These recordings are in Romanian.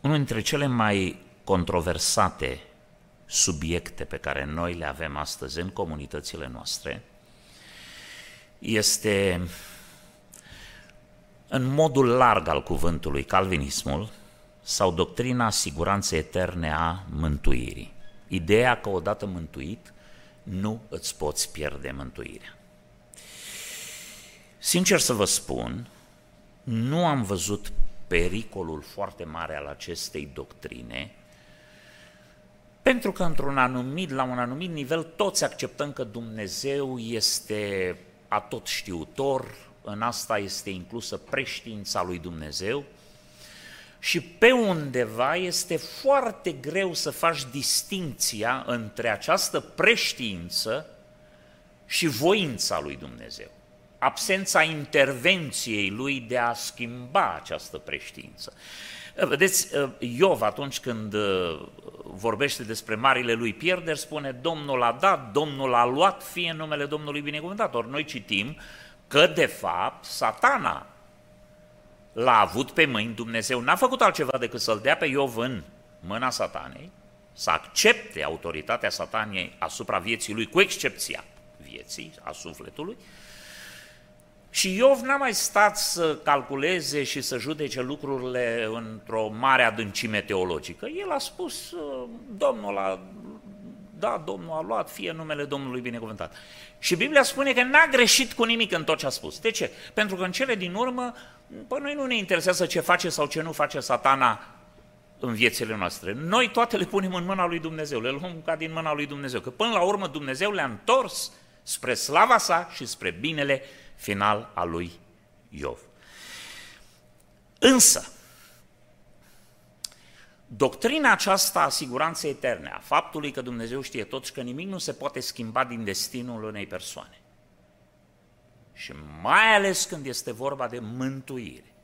unul dintre cele mai controversate subiecte pe care noi le avem astăzi în comunitățile noastre este în modul larg al cuvântului calvinismul sau doctrina siguranței eterne a mântuirii. Ideea că odată mântuit nu îți poți pierde mântuirea. Sincer să vă spun, nu am văzut pericolul foarte mare al acestei doctrine, pentru că într-un anumit, la un anumit nivel toți acceptăm că Dumnezeu este atot știutor, în asta este inclusă preștiința lui Dumnezeu și pe undeva este foarte greu să faci distinția între această preștiință și voința lui Dumnezeu absența intervenției lui de a schimba această preștiință. Vedeți, Iov atunci când uh, vorbește despre marile lui pierderi, spune Domnul a dat, Domnul a luat, fie numele Domnului binecuvântat. Ori noi citim că de fapt satana l-a avut pe mâini, Dumnezeu n-a făcut altceva decât să-l dea pe Iov în mâna satanei, să accepte autoritatea sataniei asupra vieții lui, cu excepția vieții, a sufletului, și Iov n-a mai stat să calculeze și să judece lucrurile într-o mare adâncime teologică. El a spus, Domnul a da, Domnul a luat, fie numele Domnului binecuvântat. Și Biblia spune că n-a greșit cu nimic în tot ce a spus. De ce? Pentru că în cele din urmă, pe noi nu ne interesează ce face sau ce nu face satana în viețile noastre. Noi toate le punem în mâna lui Dumnezeu, le luăm ca din mâna lui Dumnezeu, că până la urmă Dumnezeu le-a întors spre slava sa și spre binele final al lui Iov. Însă, doctrina aceasta a siguranței eterne, a faptului că Dumnezeu știe tot și că nimic nu se poate schimba din destinul unei persoane, și mai ales când este vorba de mântuire,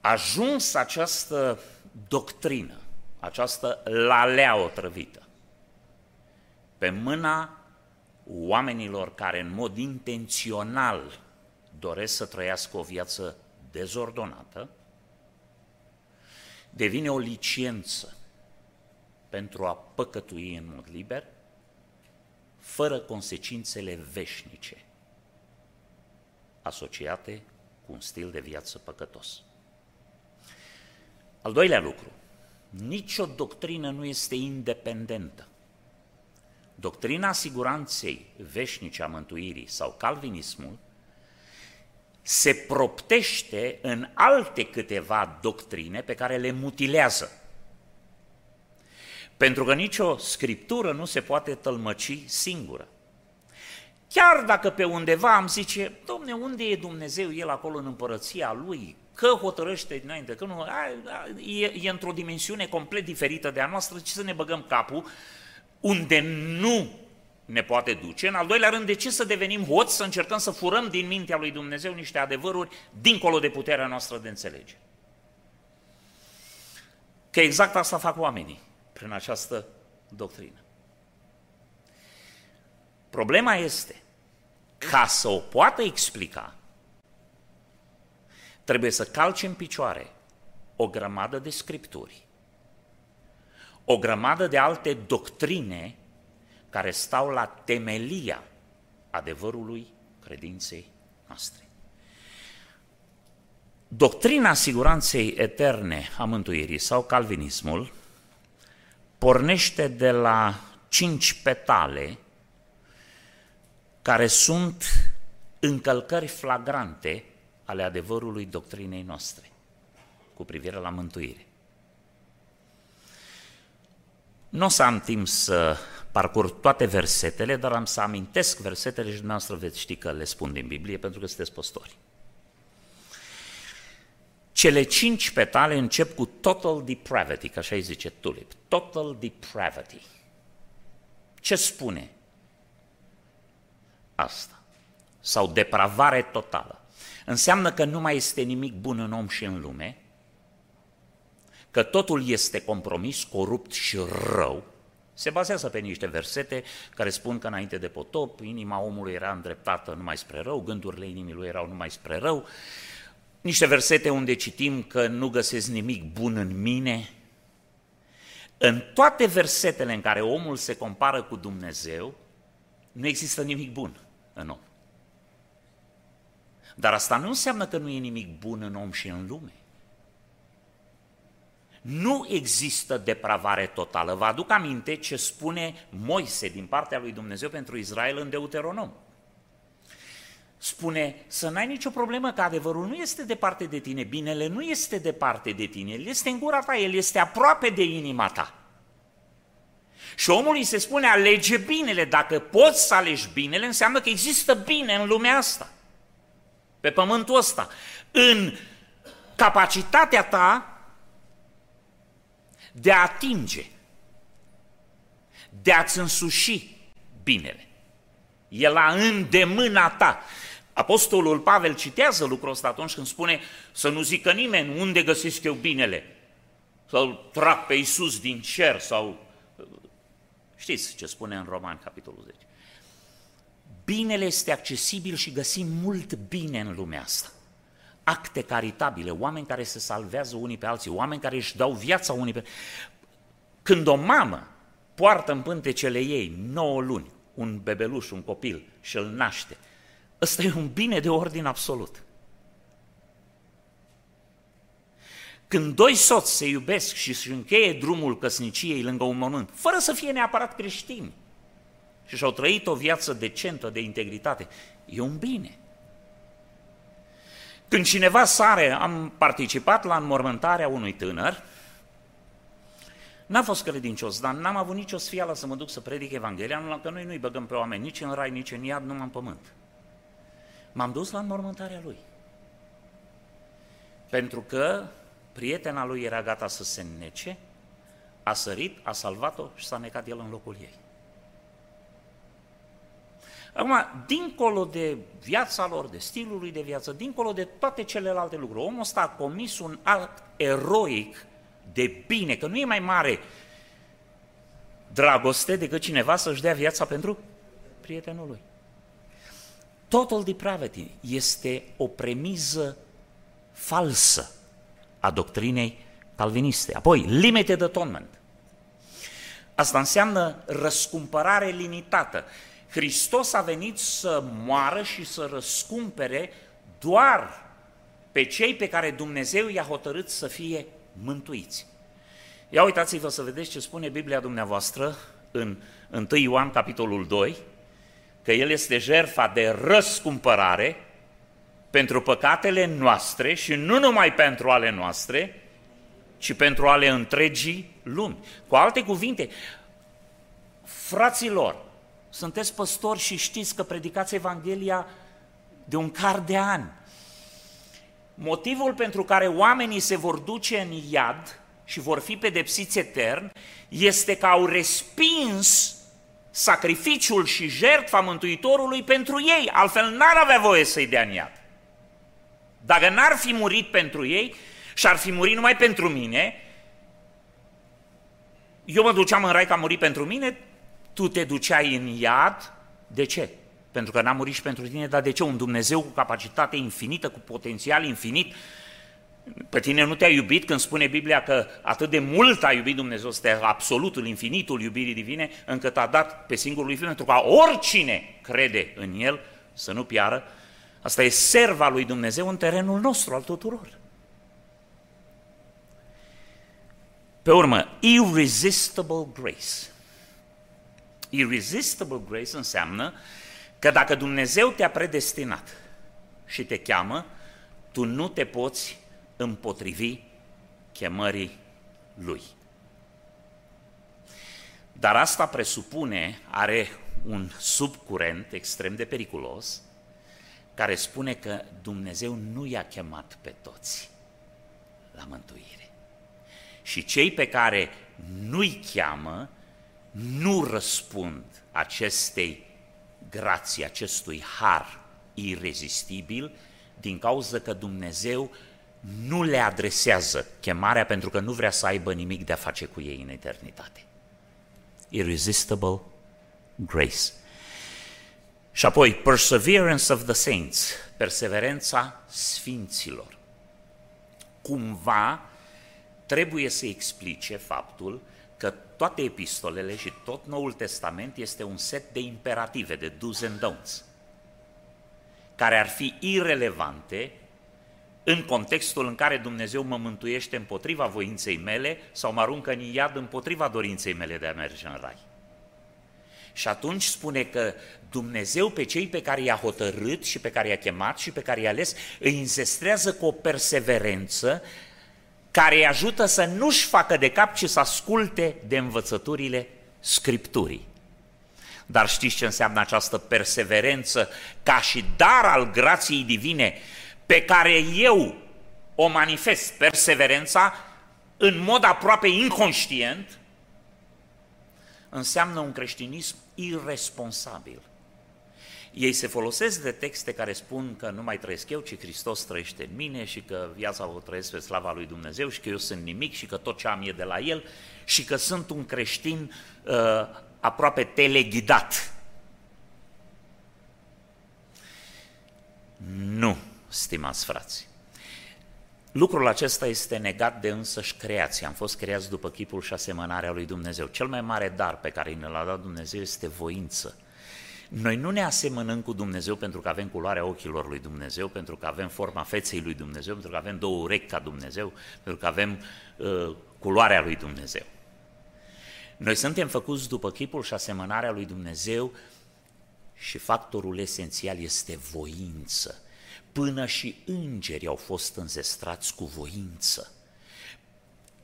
ajuns această doctrină, această lalea otrăvită, pe mâna oamenilor care în mod intențional doresc să trăiască o viață dezordonată, devine o licență pentru a păcătui în mod liber, fără consecințele veșnice asociate cu un stil de viață păcătos. Al doilea lucru, nicio doctrină nu este independentă. Doctrina siguranței veșnice a mântuirii sau calvinismul se proptește în alte câteva doctrine pe care le mutilează. Pentru că nicio scriptură nu se poate tălmăci singură. Chiar dacă pe undeva am zice, domne, unde e Dumnezeu, El acolo în împărăția Lui, că hotărăște dinainte, că nu, a, a, e, e într-o dimensiune complet diferită de a noastră, ce să ne băgăm capul unde nu ne poate duce. În al doilea rând, de ce să devenim hoți, să încercăm să furăm din mintea lui Dumnezeu niște adevăruri dincolo de puterea noastră de înțelege? Că exact asta fac oamenii prin această doctrină. Problema este, ca să o poată explica, trebuie să calce în picioare o grămadă de scripturi o grămadă de alte doctrine care stau la temelia adevărului credinței noastre. Doctrina siguranței eterne a mântuirii sau calvinismul pornește de la cinci petale care sunt încălcări flagrante ale adevărului doctrinei noastre cu privire la mântuire. Nu o să am timp să parcurg toate versetele, dar am să amintesc versetele și dumneavoastră veți ști că le spun din Biblie pentru că sunteți păstori. Cele cinci petale încep cu total depravity, ca așa îi zice Tulip. Total depravity. Ce spune asta? Sau depravare totală. Înseamnă că nu mai este nimic bun în om și în lume, că totul este compromis, corupt și rău, se bazează pe niște versete care spun că înainte de potop, inima omului era îndreptată numai spre rău, gândurile inimii lui erau numai spre rău. niște versete unde citim că nu găsesc nimic bun în mine. În toate versetele în care omul se compară cu Dumnezeu, nu există nimic bun în om. Dar asta nu înseamnă că nu e nimic bun în om și în lume. Nu există depravare totală. Vă aduc aminte ce spune Moise din partea lui Dumnezeu pentru Israel în Deuteronom. Spune să n-ai nicio problemă că adevărul nu este departe de tine, binele nu este departe de tine, el este în gura ta, el este aproape de inima ta. Și omului se spune alege binele, dacă poți să alegi binele, înseamnă că există bine în lumea asta, pe pământul ăsta. În capacitatea ta de a atinge, de a-ți însuși binele. E la îndemâna ta. Apostolul Pavel citează lucrul ăsta atunci când spune să nu zică nimeni unde găsesc eu binele, sau trag pe Iisus din cer, sau știți ce spune în Roman, capitolul 10. Binele este accesibil și găsim mult bine în lumea asta acte caritabile, oameni care se salvează unii pe alții, oameni care își dau viața unii pe... Când o mamă poartă în pântecele ei 9 luni un bebeluș, un copil și îl naște, ăsta e un bine de ordin absolut. Când doi soți se iubesc și își încheie drumul căsniciei lângă un mormânt, fără să fie neapărat creștini, și și-au trăit o viață decentă, de integritate, e un bine. Când cineva sare, am participat la înmormântarea unui tânăr, n-a fost credincios, dar n-am avut nicio sfială să mă duc să predic Evanghelia, nu că noi nu-i băgăm pe oameni nici în rai, nici în iad, numai în pământ. M-am dus la înmormântarea lui. Pentru că prietena lui era gata să se nece, a sărit, a salvat-o și s-a necat el în locul ei. Acum, dincolo de viața lor, de stilul lui de viață, dincolo de toate celelalte lucruri, omul ăsta a comis un act eroic de bine, că nu e mai mare dragoste decât cineva să-și dea viața pentru prietenul lui. Total depravity este o premiză falsă a doctrinei calviniste. Apoi, limited atonement. Asta înseamnă răscumpărare limitată. Hristos a venit să moară și să răscumpere doar pe cei pe care Dumnezeu i-a hotărât să fie mântuiți. Ia uitați-vă să vedeți ce spune Biblia dumneavoastră în 1 Ioan capitolul 2, că El este jertfa de răscumpărare pentru păcatele noastre și nu numai pentru ale noastre, ci pentru ale întregii lumi. Cu alte cuvinte, fraților, sunteți păstori și știți că predicați Evanghelia de un car de ani. Motivul pentru care oamenii se vor duce în iad și vor fi pedepsiți etern este că au respins sacrificiul și jertfa Mântuitorului pentru ei, altfel n-ar avea voie să-i dea în iad. Dacă n-ar fi murit pentru ei și ar fi murit numai pentru mine, eu mă duceam în rai că a murit pentru mine, tu te duceai în iad, de ce? Pentru că n-a murit și pentru tine, dar de ce? Un Dumnezeu cu capacitate infinită, cu potențial infinit, pe tine nu te-a iubit când spune Biblia că atât de mult a iubit Dumnezeu, este absolutul, infinitul iubirii divine, încât a dat pe singurul lui Fiu, pentru ca oricine crede în El să nu piară. Asta e serva lui Dumnezeu în terenul nostru, al tuturor. Pe urmă, irresistible grace. Irresistible grace înseamnă că dacă Dumnezeu te-a predestinat și te cheamă, tu nu te poți împotrivi chemării Lui. Dar asta presupune, are un subcurent extrem de periculos, care spune că Dumnezeu nu i-a chemat pe toți la mântuire. Și cei pe care nu-i cheamă, nu răspund acestei grații, acestui har irezistibil, din cauza că Dumnezeu nu le adresează chemarea pentru că nu vrea să aibă nimic de a face cu ei în eternitate. Irresistible grace. Și apoi, perseverance of the saints, perseverența sfinților. cumva trebuie să explice faptul că toate epistolele și tot Noul Testament este un set de imperative, de do's and don'ts, care ar fi irelevante în contextul în care Dumnezeu mă mântuiește împotriva voinței mele sau mă aruncă în iad împotriva dorinței mele de a merge în rai. Și atunci spune că Dumnezeu pe cei pe care i-a hotărât și pe care i-a chemat și pe care i-a ales îi înzestrează cu o perseverență care îi ajută să nu-și facă de cap, ci să asculte de învățăturile Scripturii. Dar știți ce înseamnă această perseverență ca și dar al grației divine pe care eu o manifest, perseverența, în mod aproape inconștient, înseamnă un creștinism irresponsabil. Ei se folosesc de texte care spun că nu mai trăiesc eu, ci Hristos trăiește în mine și că viața o trăiesc pe slava lui Dumnezeu și că eu sunt nimic și că tot ce am e de la El și că sunt un creștin uh, aproape teleghidat. Nu, stimați frați. Lucrul acesta este negat de însăși creație. Am fost creați după chipul și asemănarea lui Dumnezeu. Cel mai mare dar pe care ne l-a dat Dumnezeu este voință. Noi nu ne asemănăm cu Dumnezeu pentru că avem culoarea ochilor lui Dumnezeu, pentru că avem forma feței lui Dumnezeu, pentru că avem două urechi ca Dumnezeu, pentru că avem uh, culoarea lui Dumnezeu. Noi suntem făcuți după chipul și asemănarea lui Dumnezeu și factorul esențial este voință. Până și îngerii au fost înzestrați cu voință.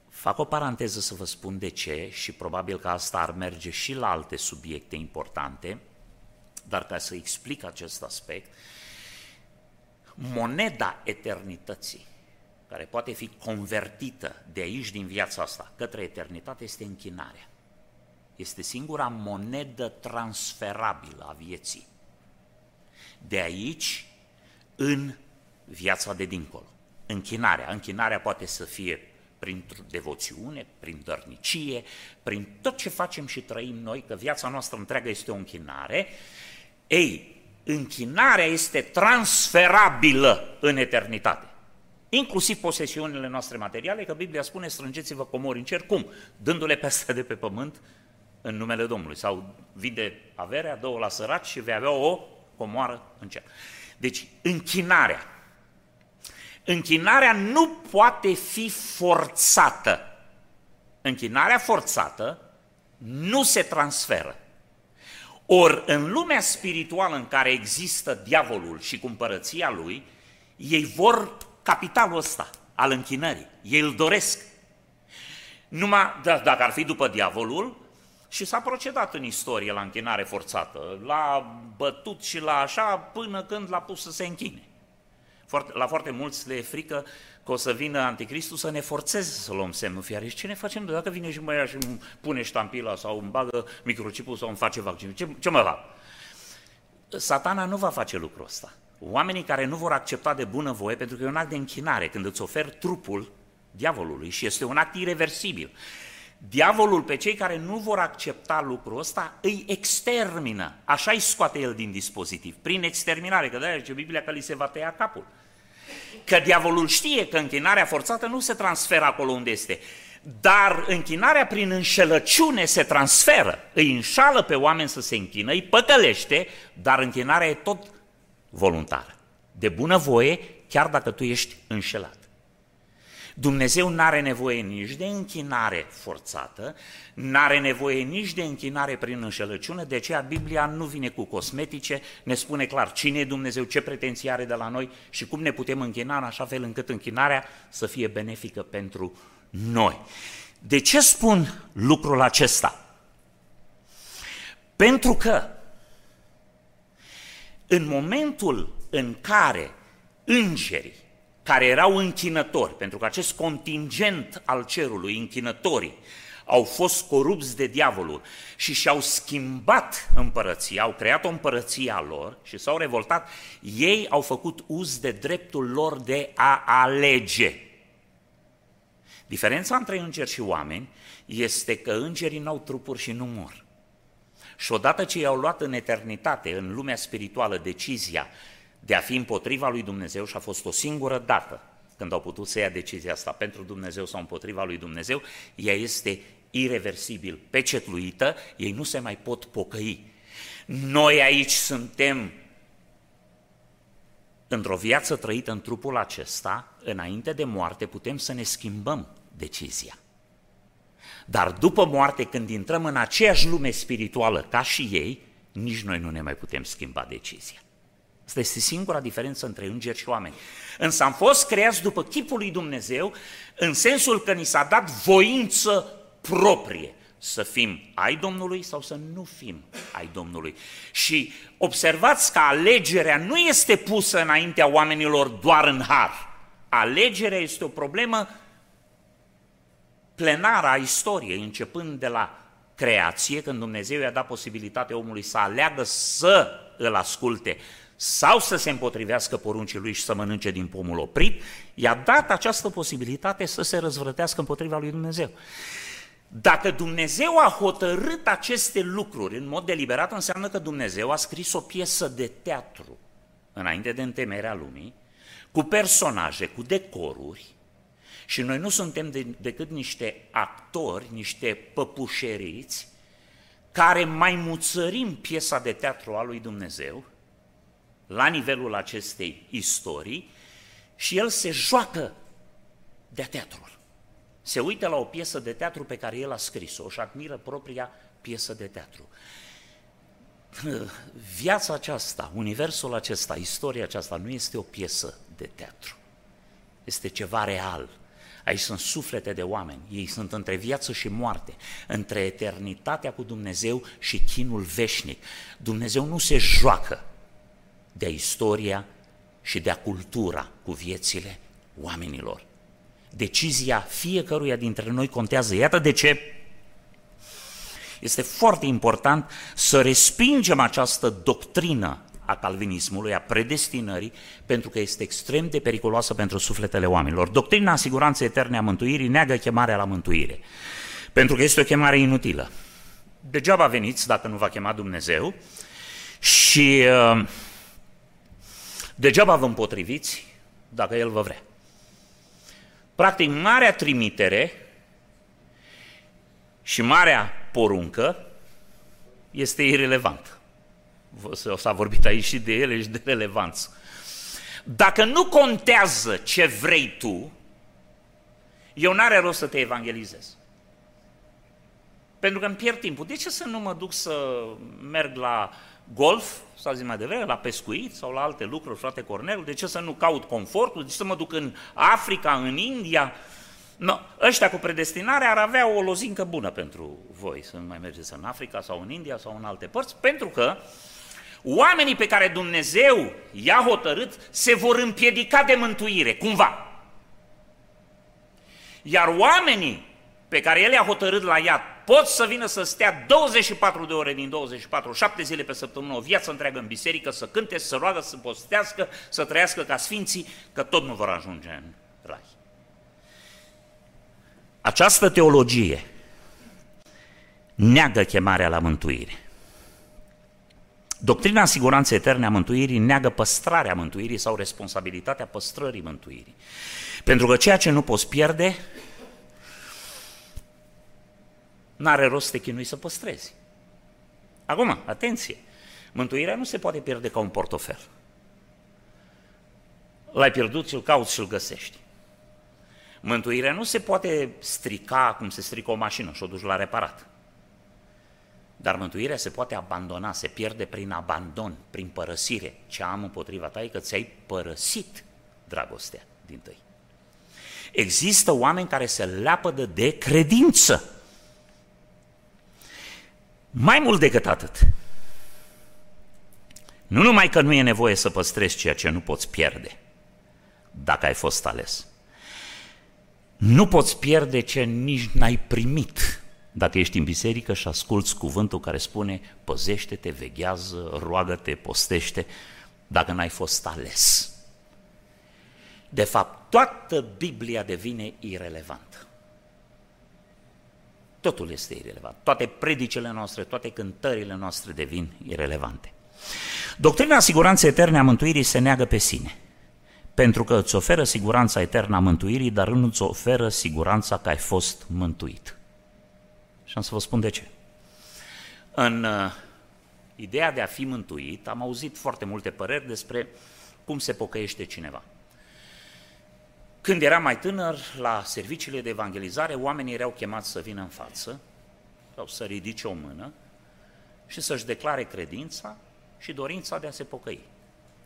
Fac o paranteză să vă spun de ce și probabil că asta ar merge și la alte subiecte importante, dar ca să explic acest aspect, moneda eternității, care poate fi convertită de aici din viața asta către eternitate, este închinarea. Este singura monedă transferabilă a vieții. De aici în viața de dincolo. Închinarea. Închinarea poate să fie prin devoțiune, prin dărnicie, prin tot ce facem și trăim noi, că viața noastră întreagă este o închinare, ei, închinarea este transferabilă în eternitate. Inclusiv posesiunile noastre materiale, că Biblia spune strângeți-vă comori în cer. Cum? Dându-le pe astea de pe pământ în numele Domnului. Sau vinde averea, două la săraci și vei avea o comoară în cer. Deci, închinarea. Închinarea nu poate fi forțată. Închinarea forțată nu se transferă. Ori în lumea spirituală în care există diavolul și cumpărăția lui, ei vor capitalul ăsta al închinării. Ei îl doresc. Numai da, dacă ar fi după diavolul, și s-a procedat în istorie la închinare forțată, l-a bătut și la așa până când l-a pus să se închine. Foarte, la foarte mulți le e frică că o să vină anticristul să ne forțeze să luăm semnul fiare. Și ce ne facem dacă vine și mă ia și îmi pune ștampila sau îmi bagă microchipul sau îmi face vaccin? Ce, ce mă va? Satana nu va face lucrul ăsta. Oamenii care nu vor accepta de bună voie, pentru că e un act de închinare, când îți oferi trupul diavolului și este un act irreversibil. Diavolul pe cei care nu vor accepta lucrul ăsta îi extermină, așa îi scoate el din dispozitiv, prin exterminare, că de-aia zice Biblia că li se va tăia capul. Că diavolul știe că închinarea forțată nu se transferă acolo unde este, dar închinarea prin înșelăciune se transferă, îi înșală pe oameni să se închină, îi păcălește, dar închinarea e tot voluntară, de bună voie, chiar dacă tu ești înșelat. Dumnezeu nu are nevoie nici de închinare forțată, nu are nevoie nici de închinare prin înșelăciune, de aceea Biblia nu vine cu cosmetice, ne spune clar cine e Dumnezeu, ce pretenții are de la noi și cum ne putem închina în așa fel încât închinarea să fie benefică pentru noi. De ce spun lucrul acesta? Pentru că în momentul în care îngerii care erau închinători, pentru că acest contingent al cerului, închinătorii, au fost corupți de diavolul și și-au schimbat împărăția, au creat o împărăție a lor și s-au revoltat, ei au făcut uz de dreptul lor de a alege. Diferența între îngeri și oameni este că îngerii n-au trupuri și nu mor. Și odată ce i-au luat în eternitate, în lumea spirituală, decizia de a fi împotriva lui Dumnezeu și a fost o singură dată când au putut să ia decizia asta pentru Dumnezeu sau împotriva lui Dumnezeu, ea este irreversibil pecetluită, ei nu se mai pot pocăi. Noi aici suntem într-o viață trăită în trupul acesta, înainte de moarte putem să ne schimbăm decizia. Dar după moarte, când intrăm în aceeași lume spirituală ca și ei, nici noi nu ne mai putem schimba decizia. Asta este singura diferență între îngeri și oameni. Însă am fost creați după chipul lui Dumnezeu, în sensul că ni s-a dat voință proprie să fim ai Domnului sau să nu fim ai Domnului. Și observați că alegerea nu este pusă înaintea oamenilor doar în har. Alegerea este o problemă plenară a istoriei, începând de la creație, când Dumnezeu i-a dat posibilitatea omului să aleagă să îl asculte sau să se împotrivească poruncii lui și să mănânce din pomul oprit, i-a dat această posibilitate să se răzvrătească împotriva lui Dumnezeu. Dacă Dumnezeu a hotărât aceste lucruri în mod deliberat, înseamnă că Dumnezeu a scris o piesă de teatru înainte de întemeierea lumii, cu personaje, cu decoruri, și noi nu suntem de, decât niște actori, niște păpușeriți, care mai muțărim piesa de teatru a lui Dumnezeu la nivelul acestei istorii și el se joacă de teatrul. Se uită la o piesă de teatru pe care el a scris-o și admiră propria piesă de teatru. Viața aceasta, universul acesta, istoria aceasta nu este o piesă de teatru. Este ceva real, Aici sunt suflete de oameni, ei sunt între viață și moarte, între eternitatea cu Dumnezeu și chinul veșnic. Dumnezeu nu se joacă de istoria și de-a cultura cu viețile oamenilor. Decizia fiecăruia dintre noi contează. Iată de ce este foarte important să respingem această doctrină a calvinismului, a predestinării, pentru că este extrem de periculoasă pentru sufletele oamenilor. Doctrina siguranței eterne a mântuirii neagă chemarea la mântuire, pentru că este o chemare inutilă. Degeaba veniți dacă nu va chema Dumnezeu și uh, degeaba vă împotriviți dacă El vă vrea. Practic, marea trimitere și marea poruncă este irelevantă s-a vorbit aici și de ele și de relevanță. Dacă nu contează ce vrei tu, eu n-are rost să te evangelizez. Pentru că îmi pierd timpul. De ce să nu mă duc să merg la golf, sau zi mai devreme, la pescuit sau la alte lucruri, frate Cornel? De ce să nu caut confortul? De ce să mă duc în Africa, în India? No, ăștia cu predestinare ar avea o lozincă bună pentru voi să nu mai mergeți în Africa sau în India sau în alte părți, pentru că uh, oamenii pe care Dumnezeu i-a hotărât se vor împiedica de mântuire, cumva. Iar oamenii pe care El i-a hotărât la iad pot să vină să stea 24 de ore din 24, 7 zile pe săptămână, o viață întreagă în biserică, să cânte, să roagă, să postească, să trăiască ca sfinții, că tot nu vor ajunge în rai. Această teologie neagă chemarea la mântuire. Doctrina siguranței eterne a mântuirii neagă păstrarea mântuirii sau responsabilitatea păstrării mântuirii. Pentru că ceea ce nu poți pierde, n-are rost să te chinui să păstrezi. Acum, atenție, mântuirea nu se poate pierde ca un portofel. L-ai pierdut, îl cauți și îl găsești. Mântuirea nu se poate strica cum se strică o mașină și o duci la reparat. Dar mântuirea se poate abandona, se pierde prin abandon, prin părăsire. Ce am împotriva ta e că ți-ai părăsit dragostea din tăi. Există oameni care se leapădă de credință. Mai mult decât atât. Nu numai că nu e nevoie să păstrezi ceea ce nu poți pierde, dacă ai fost ales. Nu poți pierde ce nici n-ai primit dacă ești în biserică și asculți cuvântul care spune păzește-te, veghează, roagă-te, postește, dacă n-ai fost ales. De fapt, toată Biblia devine irelevantă. Totul este irelevant. Toate predicele noastre, toate cântările noastre devin irelevante. Doctrina siguranței eterne a mântuirii se neagă pe sine. pentru că îți oferă siguranța eternă a mântuirii, dar nu îți oferă siguranța că ai fost mântuit. Și am să vă spun de ce. În uh, ideea de a fi mântuit, am auzit foarte multe păreri despre cum se pocăiește cineva. Când eram mai tânăr, la serviciile de evangelizare, oamenii erau chemați să vină în față sau să ridice o mână și să-și declare credința și dorința de a se pocăi.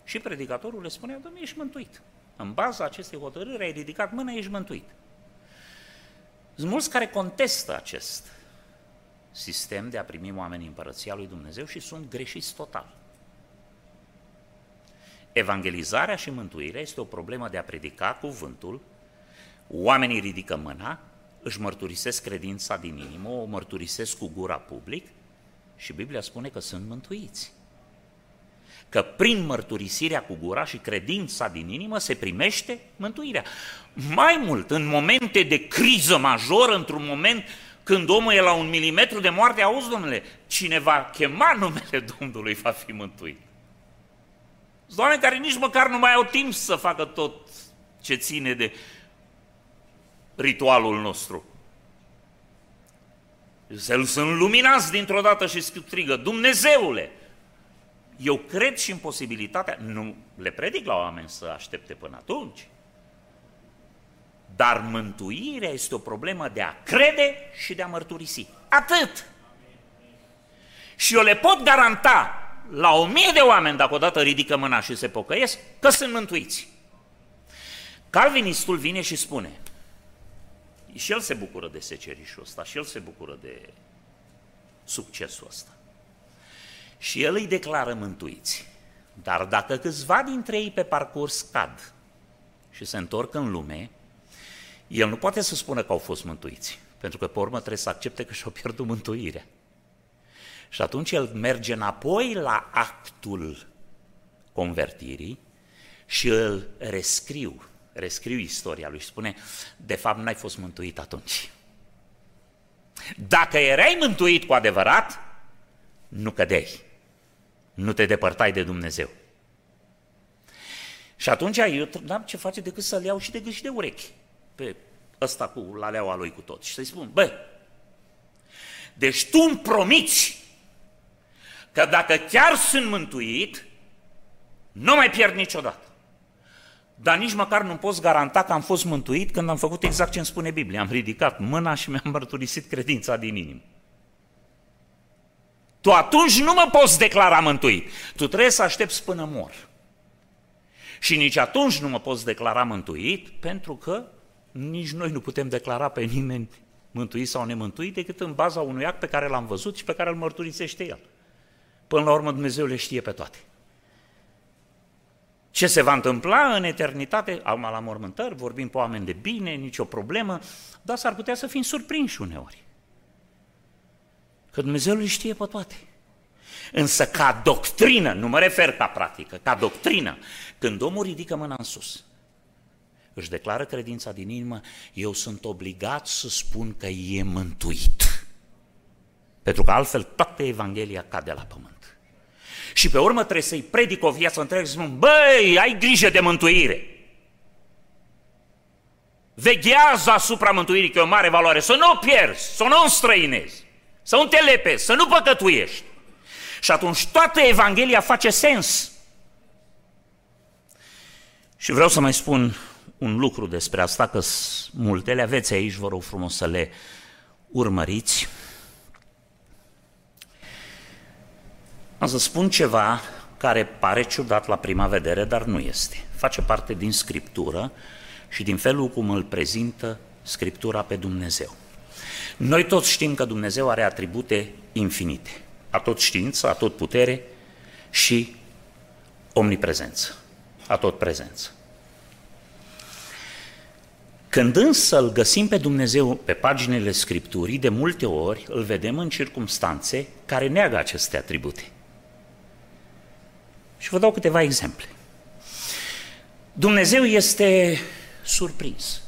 Și predicatorul le spunea, domnule, ești mântuit. În baza acestei hotărâri ai ridicat mâna, ești mântuit. Sunt mulți care contestă acest sistem de a primi oamenii în Împărăția lui Dumnezeu și sunt greșiți total. Evangelizarea și mântuirea este o problemă de a predica cuvântul, oamenii ridică mâna, își mărturisesc credința din inimă, o mărturisesc cu gura public și Biblia spune că sunt mântuiți. Că prin mărturisirea cu gura și credința din inimă se primește mântuirea. Mai mult, în momente de criză majoră, într-un moment când omul e la un milimetru de moarte, auzi, domnule, cine va chema numele Domnului va fi mântuit. Sunt oameni care nici măcar nu mai au timp să facă tot ce ține de ritualul nostru. Sunt luminați dintr-o dată și strigă, Dumnezeule! Eu cred și în posibilitatea, nu le predic la oameni să aștepte până atunci, dar mântuirea este o problemă de a crede și de a mărturisi. Atât! Și eu le pot garanta la o mie de oameni, dacă odată ridică mâna și se pocăiesc, că sunt mântuiți. Calvinistul vine și spune, și el se bucură de secerișul ăsta, și el se bucură de succesul ăsta. Și el îi declară mântuiți. Dar dacă câțiva dintre ei pe parcurs cad și se întorc în lume, el nu poate să spună că au fost mântuiți, pentru că pe urmă trebuie să accepte că și-au pierdut mântuirea. Și atunci el merge înapoi la actul convertirii și îl rescriu, rescriu istoria lui și spune, de fapt n-ai fost mântuit atunci. Dacă erai mântuit cu adevărat, nu cădeai, nu te depărtai de Dumnezeu. Și atunci eu n-am ce face decât să-l iau și de gât și de urechi pe ăsta cu laleaua lui cu tot și să-i spun, bă, deci tu îmi promiți că dacă chiar sunt mântuit, nu mai pierd niciodată. Dar nici măcar nu pot garanta că am fost mântuit când am făcut exact ce îmi spune Biblia. Am ridicat mâna și mi-am mărturisit credința din inimă. Tu atunci nu mă poți declara mântuit. Tu trebuie să aștepți până mor. Și nici atunci nu mă poți declara mântuit pentru că nici noi nu putem declara pe nimeni mântuit sau nemântuit decât în baza unui act pe care l-am văzut și pe care îl mărturisește el. Până la urmă Dumnezeu le știe pe toate. Ce se va întâmpla în eternitate, acum la mormântări, vorbim pe oameni de bine, nicio problemă, dar s-ar putea să fim surprinși uneori. Că Dumnezeu le știe pe toate. Însă ca doctrină, nu mă refer ca practică, ca doctrină, când omul ridică mâna în sus, își declară credința din inimă, eu sunt obligat să spun că e mântuit. Pentru că altfel toată Evanghelia cade la pământ. Și pe urmă trebuie să-i predic o viață întreagă și spun, băi, ai grijă de mântuire. Veghează asupra mântuirii, că e o mare valoare, să nu o pierzi, să nu o străinezi, să nu te lepezi, să nu păcătuiești. Și atunci toată Evanghelia face sens. Și vreau să mai spun un lucru despre asta, că multele aveți aici, vă rog frumos să le urmăriți. Am să spun ceva care pare ciudat la prima vedere, dar nu este. Face parte din Scriptură și din felul cum îl prezintă Scriptura pe Dumnezeu. Noi toți știm că Dumnezeu are atribute infinite. A tot știință, a tot putere și omniprezență, a tot prezență. Când însă îl găsim pe Dumnezeu pe paginile Scripturii, de multe ori îl vedem în circumstanțe care neagă aceste atribute. Și vă dau câteva exemple. Dumnezeu este surprins.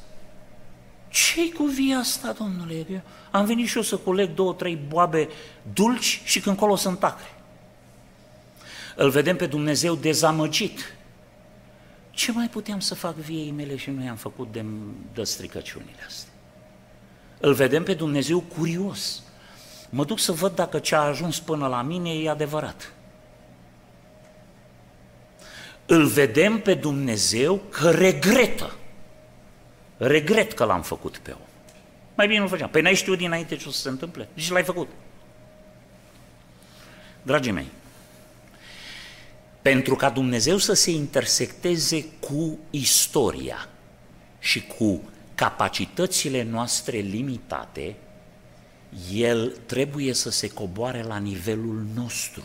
Ce-i cu via asta, domnule? Eu am venit și eu să coleg două, trei boabe dulci și când colo sunt acre. Îl vedem pe Dumnezeu dezamăgit ce mai puteam să fac viei mele și nu i-am făcut de, de stricăciunile astea? Îl vedem pe Dumnezeu curios. Mă duc să văd dacă ce a ajuns până la mine e adevărat. Îl vedem pe Dumnezeu că regretă. Regret că l-am făcut pe om. Mai bine nu făceam. Păi n-ai știut dinainte ce o să se întâmple? Și l-ai făcut. Dragii mei, pentru ca Dumnezeu să se intersecteze cu istoria și cu capacitățile noastre limitate, El trebuie să se coboare la nivelul nostru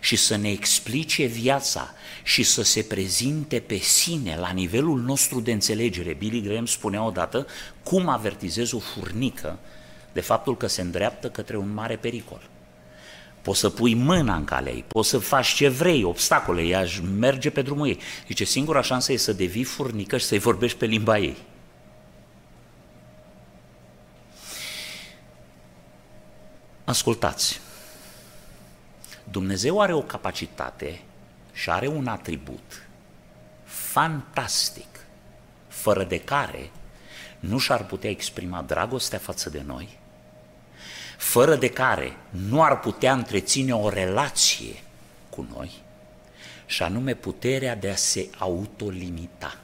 și să ne explice viața și să se prezinte pe sine la nivelul nostru de înțelegere. Billy Graham spunea odată cum avertizezi o furnică de faptul că se îndreaptă către un mare pericol. Poți să pui mâna în calea ei, poți să faci ce vrei, obstacole, ea merge pe drumul ei. Zice, singura șansă e să devii furnică și să-i vorbești pe limba ei. Ascultați, Dumnezeu are o capacitate și are un atribut fantastic, fără de care nu și-ar putea exprima dragostea față de noi, fără de care nu ar putea întreține o relație cu noi, și anume puterea de a se autolimita.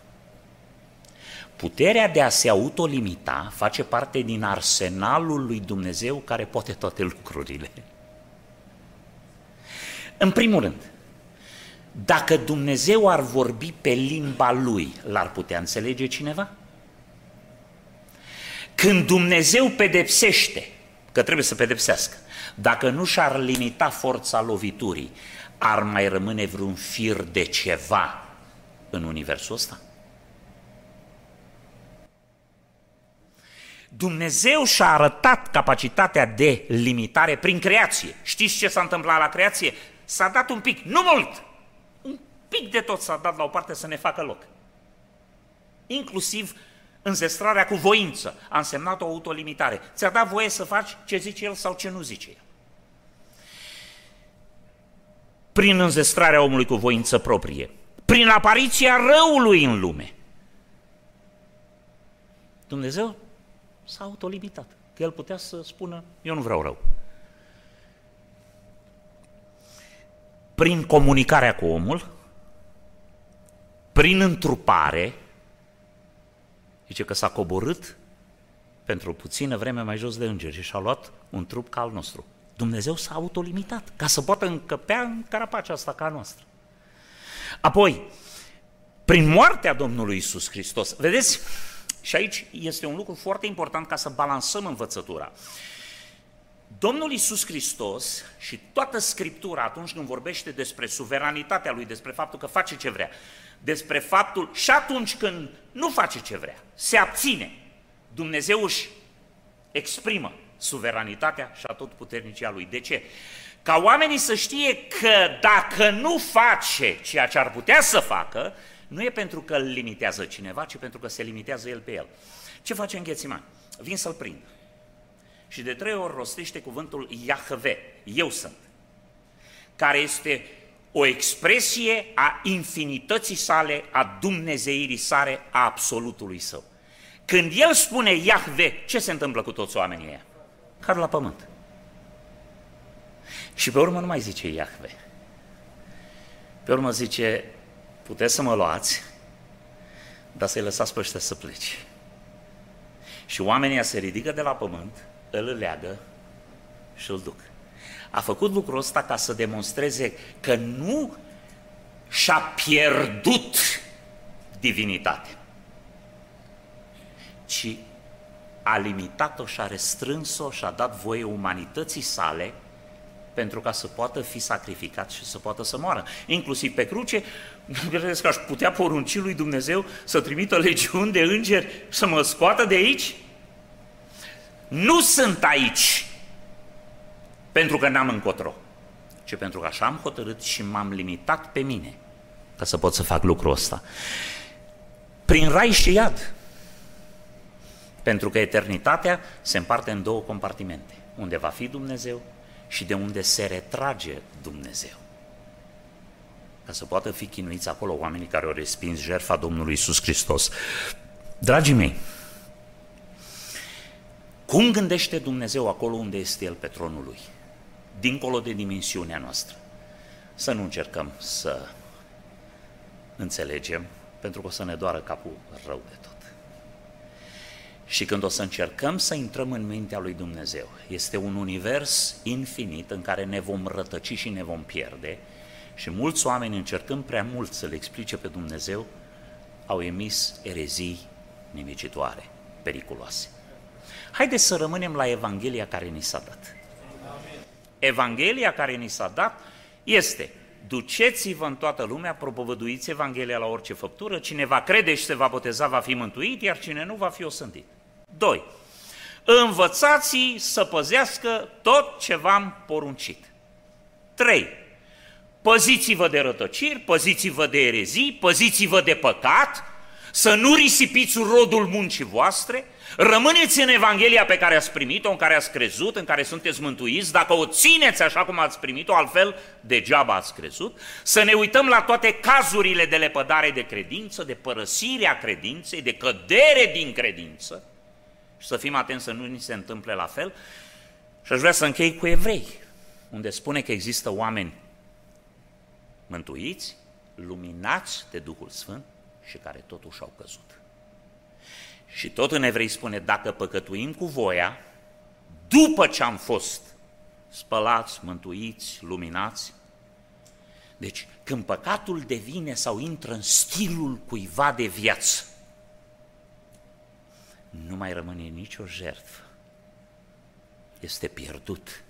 Puterea de a se autolimita face parte din arsenalul lui Dumnezeu care poate toate lucrurile. În primul rând, dacă Dumnezeu ar vorbi pe limba lui, l-ar putea înțelege cineva? Când Dumnezeu pedepsește, că trebuie să pedepsească, dacă nu și-ar limita forța loviturii, ar mai rămâne vreun fir de ceva în universul ăsta? Dumnezeu și-a arătat capacitatea de limitare prin creație. Știți ce s-a întâmplat la creație? S-a dat un pic, nu mult, un pic de tot s-a dat la o parte să ne facă loc. Inclusiv înzestrarea cu voință a însemnat o autolimitare. Ți-a dat voie să faci ce zice el sau ce nu zice el. Prin înzestrarea omului cu voință proprie, prin apariția răului în lume. Dumnezeu s-a autolimitat. Că el putea să spună, eu nu vreau rău. Prin comunicarea cu omul, prin întrupare, zice că s-a coborât pentru puțină vreme mai jos de îngeri și a luat un trup ca al nostru. Dumnezeu s-a autolimitat ca să poată încăpea în carapacea asta ca a noastră. Apoi, prin moartea Domnului Isus Hristos, vedeți, și aici este un lucru foarte important ca să balansăm învățătura. Domnul Isus Hristos și toată Scriptura atunci când vorbește despre suveranitatea Lui, despre faptul că face ce vrea, despre faptul și atunci când nu face ce vrea, se abține, Dumnezeu își exprimă suveranitatea și atotputernicia Lui. De ce? Ca oamenii să știe că dacă nu face ceea ce ar putea să facă, nu e pentru că îl limitează cineva, ci pentru că se limitează el pe el. Ce face în Ghețiman? Vin să-l prind. Și de trei ori rostește cuvântul Iahve, eu sunt, care este o expresie a infinității sale, a dumnezeirii sale, a absolutului său. Când el spune Iahve, ce se întâmplă cu toți oamenii ăia? Car la pământ. Și pe urmă nu mai zice Iahve. Pe urmă zice, puteți să mă luați, dar să-i lăsați pe ăștia să plece. Și oamenii se ridică de la pământ, îl leagă și îl duc. A făcut lucrul ăsta ca să demonstreze că nu și-a pierdut divinitatea, ci a limitat-o și a restrâns-o și a dat voie umanității sale pentru ca să poată fi sacrificat și să poată să moară. Inclusiv pe cruce, credeți că aș putea porunci lui Dumnezeu să trimită legiuni de îngeri să mă scoată de aici? Nu sunt aici pentru că n-am încotro, ci pentru că așa am hotărât și m-am limitat pe mine ca să pot să fac lucrul ăsta. Prin rai și iad. Pentru că eternitatea se împarte în două compartimente, unde va fi Dumnezeu și de unde se retrage Dumnezeu. ca să poată fi chinuiți acolo oamenii care au respins jertfa Domnului Isus Hristos. Dragii mei, cum gândește Dumnezeu acolo unde este El pe tronul Lui? Dincolo de dimensiunea noastră. Să nu încercăm să înțelegem, pentru că o să ne doară capul rău de tot. Și când o să încercăm să intrăm în mintea lui Dumnezeu, este un univers infinit în care ne vom rătăci și ne vom pierde și mulți oameni încercând prea mult să le explice pe Dumnezeu, au emis erezii nimicitoare, periculoase. Haideți să rămânem la Evanghelia care ni s-a dat. Evanghelia care ni s-a dat este duceți-vă în toată lumea, propovăduiți Evanghelia la orice făptură, cine va crede și se va boteza va fi mântuit, iar cine nu va fi osândit. 2. învățați să păzească tot ce v-am poruncit. 3. Păziți-vă de rătăciri, păziți-vă de erezii, păziți-vă de păcat, să nu risipiți rodul muncii voastre, rămâneți în Evanghelia pe care ați primit-o, în care ați crezut, în care sunteți mântuiți, dacă o țineți așa cum ați primit-o, altfel degeaba ați crezut, să ne uităm la toate cazurile de lepădare de credință, de părăsire a credinței, de cădere din credință, și să fim atenți să nu ni se întâmple la fel. Și aș vrea să închei cu evrei, unde spune că există oameni mântuiți, luminați de Duhul Sfânt și care totuși au căzut. Și tot în evrei spune, dacă păcătuim cu voia, după ce am fost spălați, mântuiți, luminați, deci când păcatul devine sau intră în stilul cuiva de viață, nu mai rămâne nicio jertfă. Este pierdut.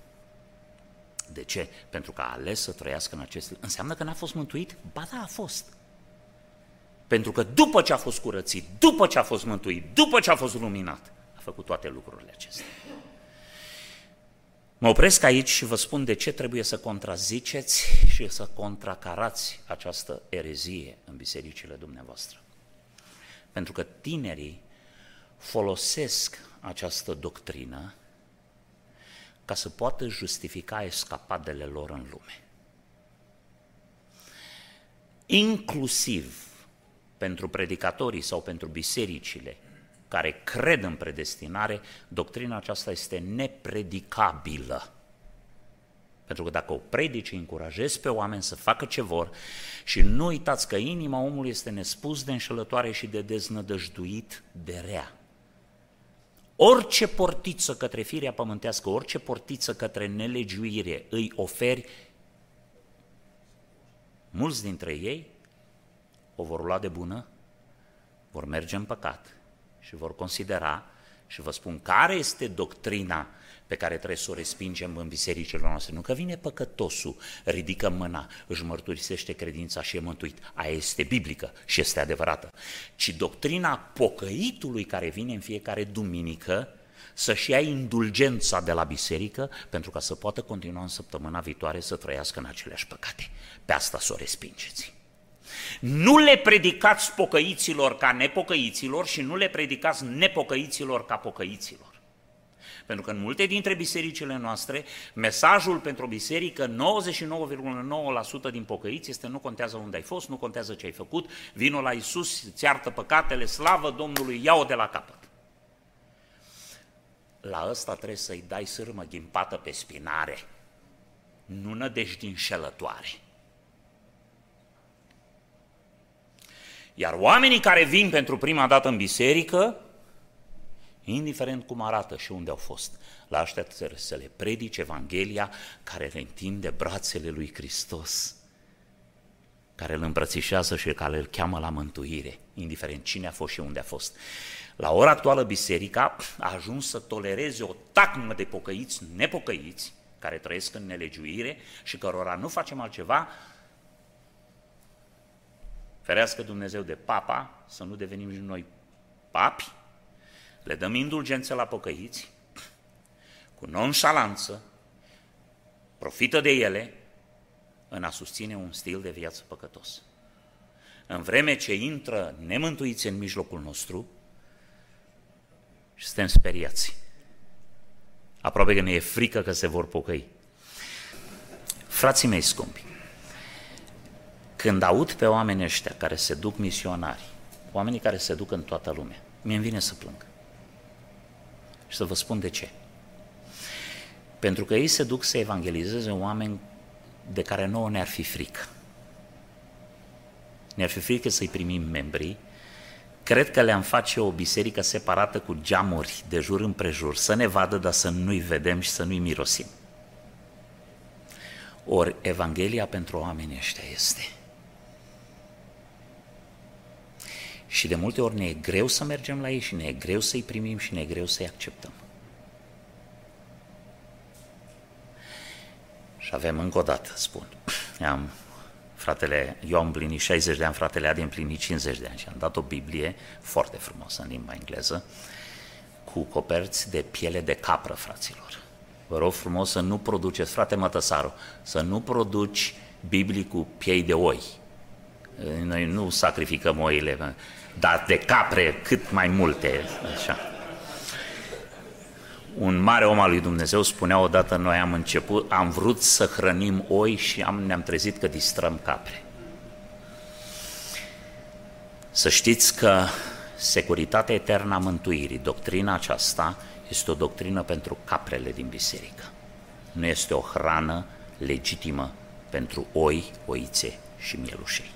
De ce? Pentru că a ales să trăiască în acest... Înseamnă că n-a fost mântuit? Ba da, a fost. Pentru că după ce a fost curățit, după ce a fost mântuit, după ce a fost luminat, a făcut toate lucrurile acestea. Mă opresc aici și vă spun de ce trebuie să contraziceți și să contracarați această erezie în bisericile dumneavoastră. Pentru că tinerii folosesc această doctrină ca să poată justifica escapadele lor în lume. Inclusiv pentru predicatorii sau pentru bisericile care cred în predestinare, doctrina aceasta este nepredicabilă. Pentru că dacă o predici, încurajezi pe oameni să facă ce vor și nu uitați că inima omului este nespus de înșelătoare și de deznădăjduit de rea. Orice portiță către firea pământească, orice portiță către nelegiuire îi oferi, mulți dintre ei o vor lua de bună, vor merge în păcat și vor considera, și vă spun care este doctrina pe care trebuie să o respingem în bisericile noastre. Nu că vine păcătosul, ridică mâna, își mărturisește credința și e mântuit. Aia este biblică și este adevărată. Ci doctrina pocăitului care vine în fiecare duminică să-și ia indulgența de la biserică pentru ca să poată continua în săptămâna viitoare să trăiască în aceleași păcate. Pe asta să o respingeți. Nu le predicați pocăiților ca nepocăiților și nu le predicați nepocăiților ca pocăiților. Pentru că în multe dintre bisericile noastre, mesajul pentru o biserică, 99,9% din pocăiți este nu contează unde ai fost, nu contează ce ai făcut, vinul la Isus, îți iartă păcatele, slavă Domnului, ia-o de la capăt. La ăsta trebuie să-i dai sârmă ghimpată pe spinare, nu nădejdi înșelătoare. Iar oamenii care vin pentru prima dată în biserică, indiferent cum arată și unde au fost, la ăștia să le predice Evanghelia care le întinde brațele lui Hristos, care îl îmbrățișează și care îl cheamă la mântuire, indiferent cine a fost și unde a fost. La ora actuală biserica a ajuns să tolereze o tacmă de pocăiți nepocăiți, care trăiesc în nelegiuire și cărora nu facem altceva ferească Dumnezeu de papa, să nu devenim și noi papi, le dăm indulgențe la pocăiți, cu nonșalanță, profită de ele în a susține un stil de viață păcătos. În vreme ce intră nemântuiți în mijlocul nostru și suntem speriați. Aproape că ne e frică că se vor pocăi. Frații mei scumpi, când aud pe oamenii ăștia care se duc misionari, oamenii care se duc în toată lumea, mi-e vine să plâng. Și să vă spun de ce. Pentru că ei se duc să evangelizeze oameni de care nouă ne-ar fi frică. Ne-ar fi frică să-i primim membrii, cred că le-am face o biserică separată cu geamuri de jur împrejur, să ne vadă, dar să nu-i vedem și să nu-i mirosim. Ori Evanghelia pentru oamenii ăștia este. Și de multe ori ne e greu să mergem la ei și ne e greu să-i primim și ne e greu să-i acceptăm. Și avem încă o dată, spun, am fratele, eu am împlinit 60 de ani, fratele Adi a împlinit 50 de ani și am dat o Biblie foarte frumoasă în limba engleză, cu coperți de piele de capră, fraților. Vă rog frumos să nu produceți, frate Mătăsaru, să nu produci Biblii cu piei de oi. Noi nu sacrificăm oile, dar de capre cât mai multe. Așa. Un mare om al lui Dumnezeu spunea odată, noi am început, am vrut să hrănim oi și am, ne-am trezit că distrăm capre. Să știți că securitatea eternă a mântuirii, doctrina aceasta, este o doctrină pentru caprele din biserică. Nu este o hrană legitimă pentru oi, oițe și mielușei.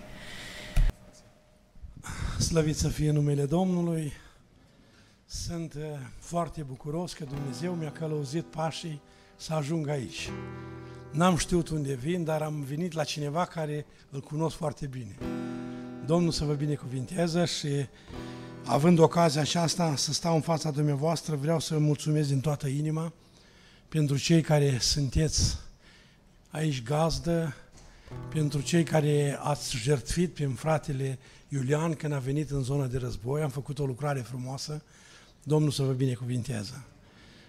Slăvit să fie numele Domnului! Sunt uh, foarte bucuros că Dumnezeu mi-a călăuzit pașii să ajung aici. N-am știut unde vin, dar am venit la cineva care îl cunosc foarte bine. Domnul să vă binecuvinteze și având ocazia aceasta să stau în fața dumneavoastră, vreau să vă mulțumesc din toată inima pentru cei care sunteți aici gazdă, pentru cei care ați jertfit prin fratele Iulian când a venit în zona de război, am făcut o lucrare frumoasă, Domnul să vă binecuvinteze.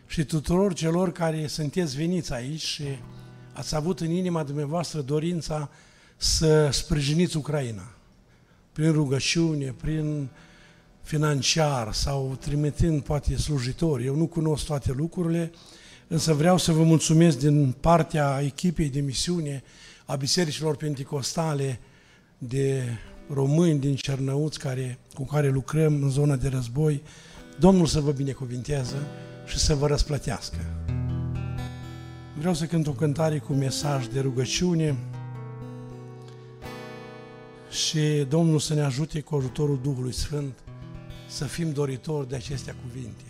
Și tuturor celor care sunteți veniți aici și ați avut în inima dumneavoastră dorința să sprijiniți Ucraina, prin rugăciune, prin financiar sau trimitând poate slujitori. Eu nu cunosc toate lucrurile, însă vreau să vă mulțumesc din partea echipei de misiune a bisericilor penticostale de români din Cernăuți care, cu care lucrăm în zona de război, Domnul să vă binecuvinteze și să vă răsplătească. Vreau să cânt o cântare cu mesaj de rugăciune și Domnul să ne ajute cu ajutorul Duhului Sfânt să fim doritori de acestea cuvinte.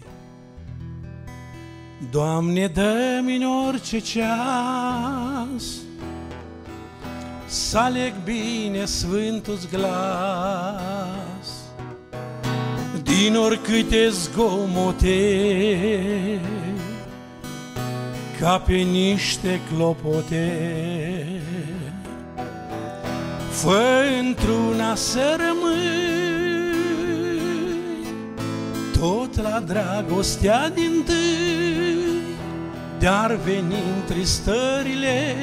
Doamne, dă-mi în orice ceas să aleg bine sfântul glas. Din oricâte zgomote ca pe niște clopote. Fă într-una să rămâi tot la dragostea din tâi de-ar veni întristările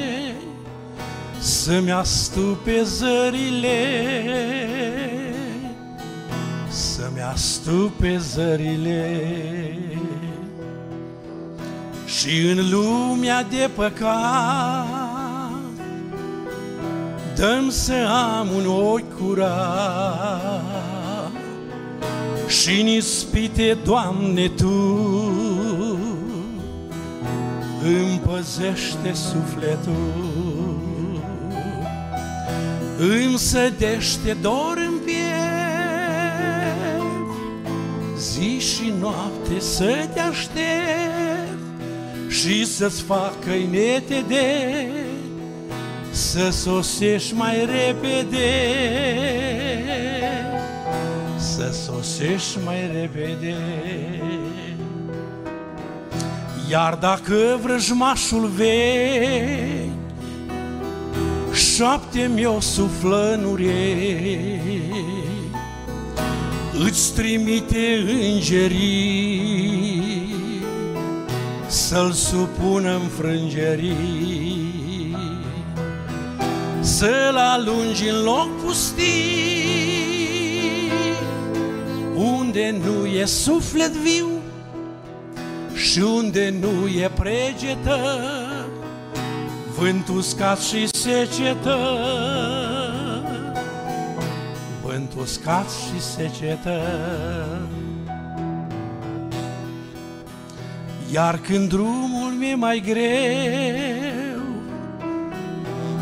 să-mi astupe zările. Să-mi astupe zările. Și în lumea de păcat Dăm să am un ochi curat. Și în ispite, Doamne, Tu îmi păzește sufletul îmi sădește dor în piept, zi și noapte să te aștept și să-ți fac căinete de să sosești mai repede, să sosești mai repede. Iar dacă vrăjmașul vei șapte-mi o suflănure Îți trimite îngerii Să-l supună în frângerii Să-l alungi în loc pustii Unde nu e suflet viu Și unde nu e pregetă vânt uscat și secetă, uscat și secetă. Iar când drumul mi-e mai greu,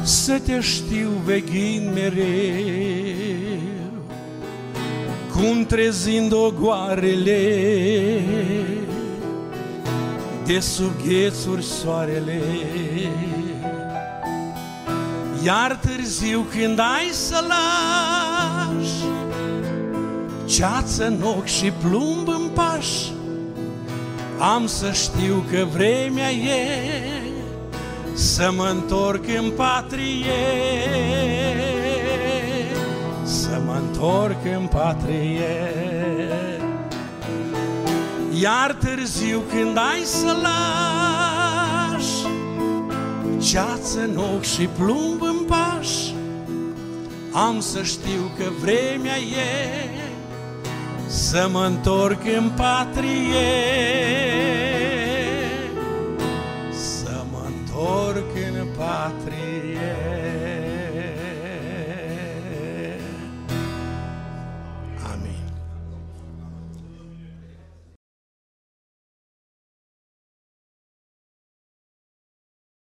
Să te știu veghind mereu, Cum trezind ogoarele, De sub ghețuri soarele. Iar târziu când ai să lași Ceață în ochi și plumb în paș Am să știu că vremea e Să mă întorc în patrie. Să mă întorc în patrie. Iar târziu când ai să lași ceață în ochi și plumb în paș, am să știu că vremea e să mă întorc în patrie, să mă întorc în patrie.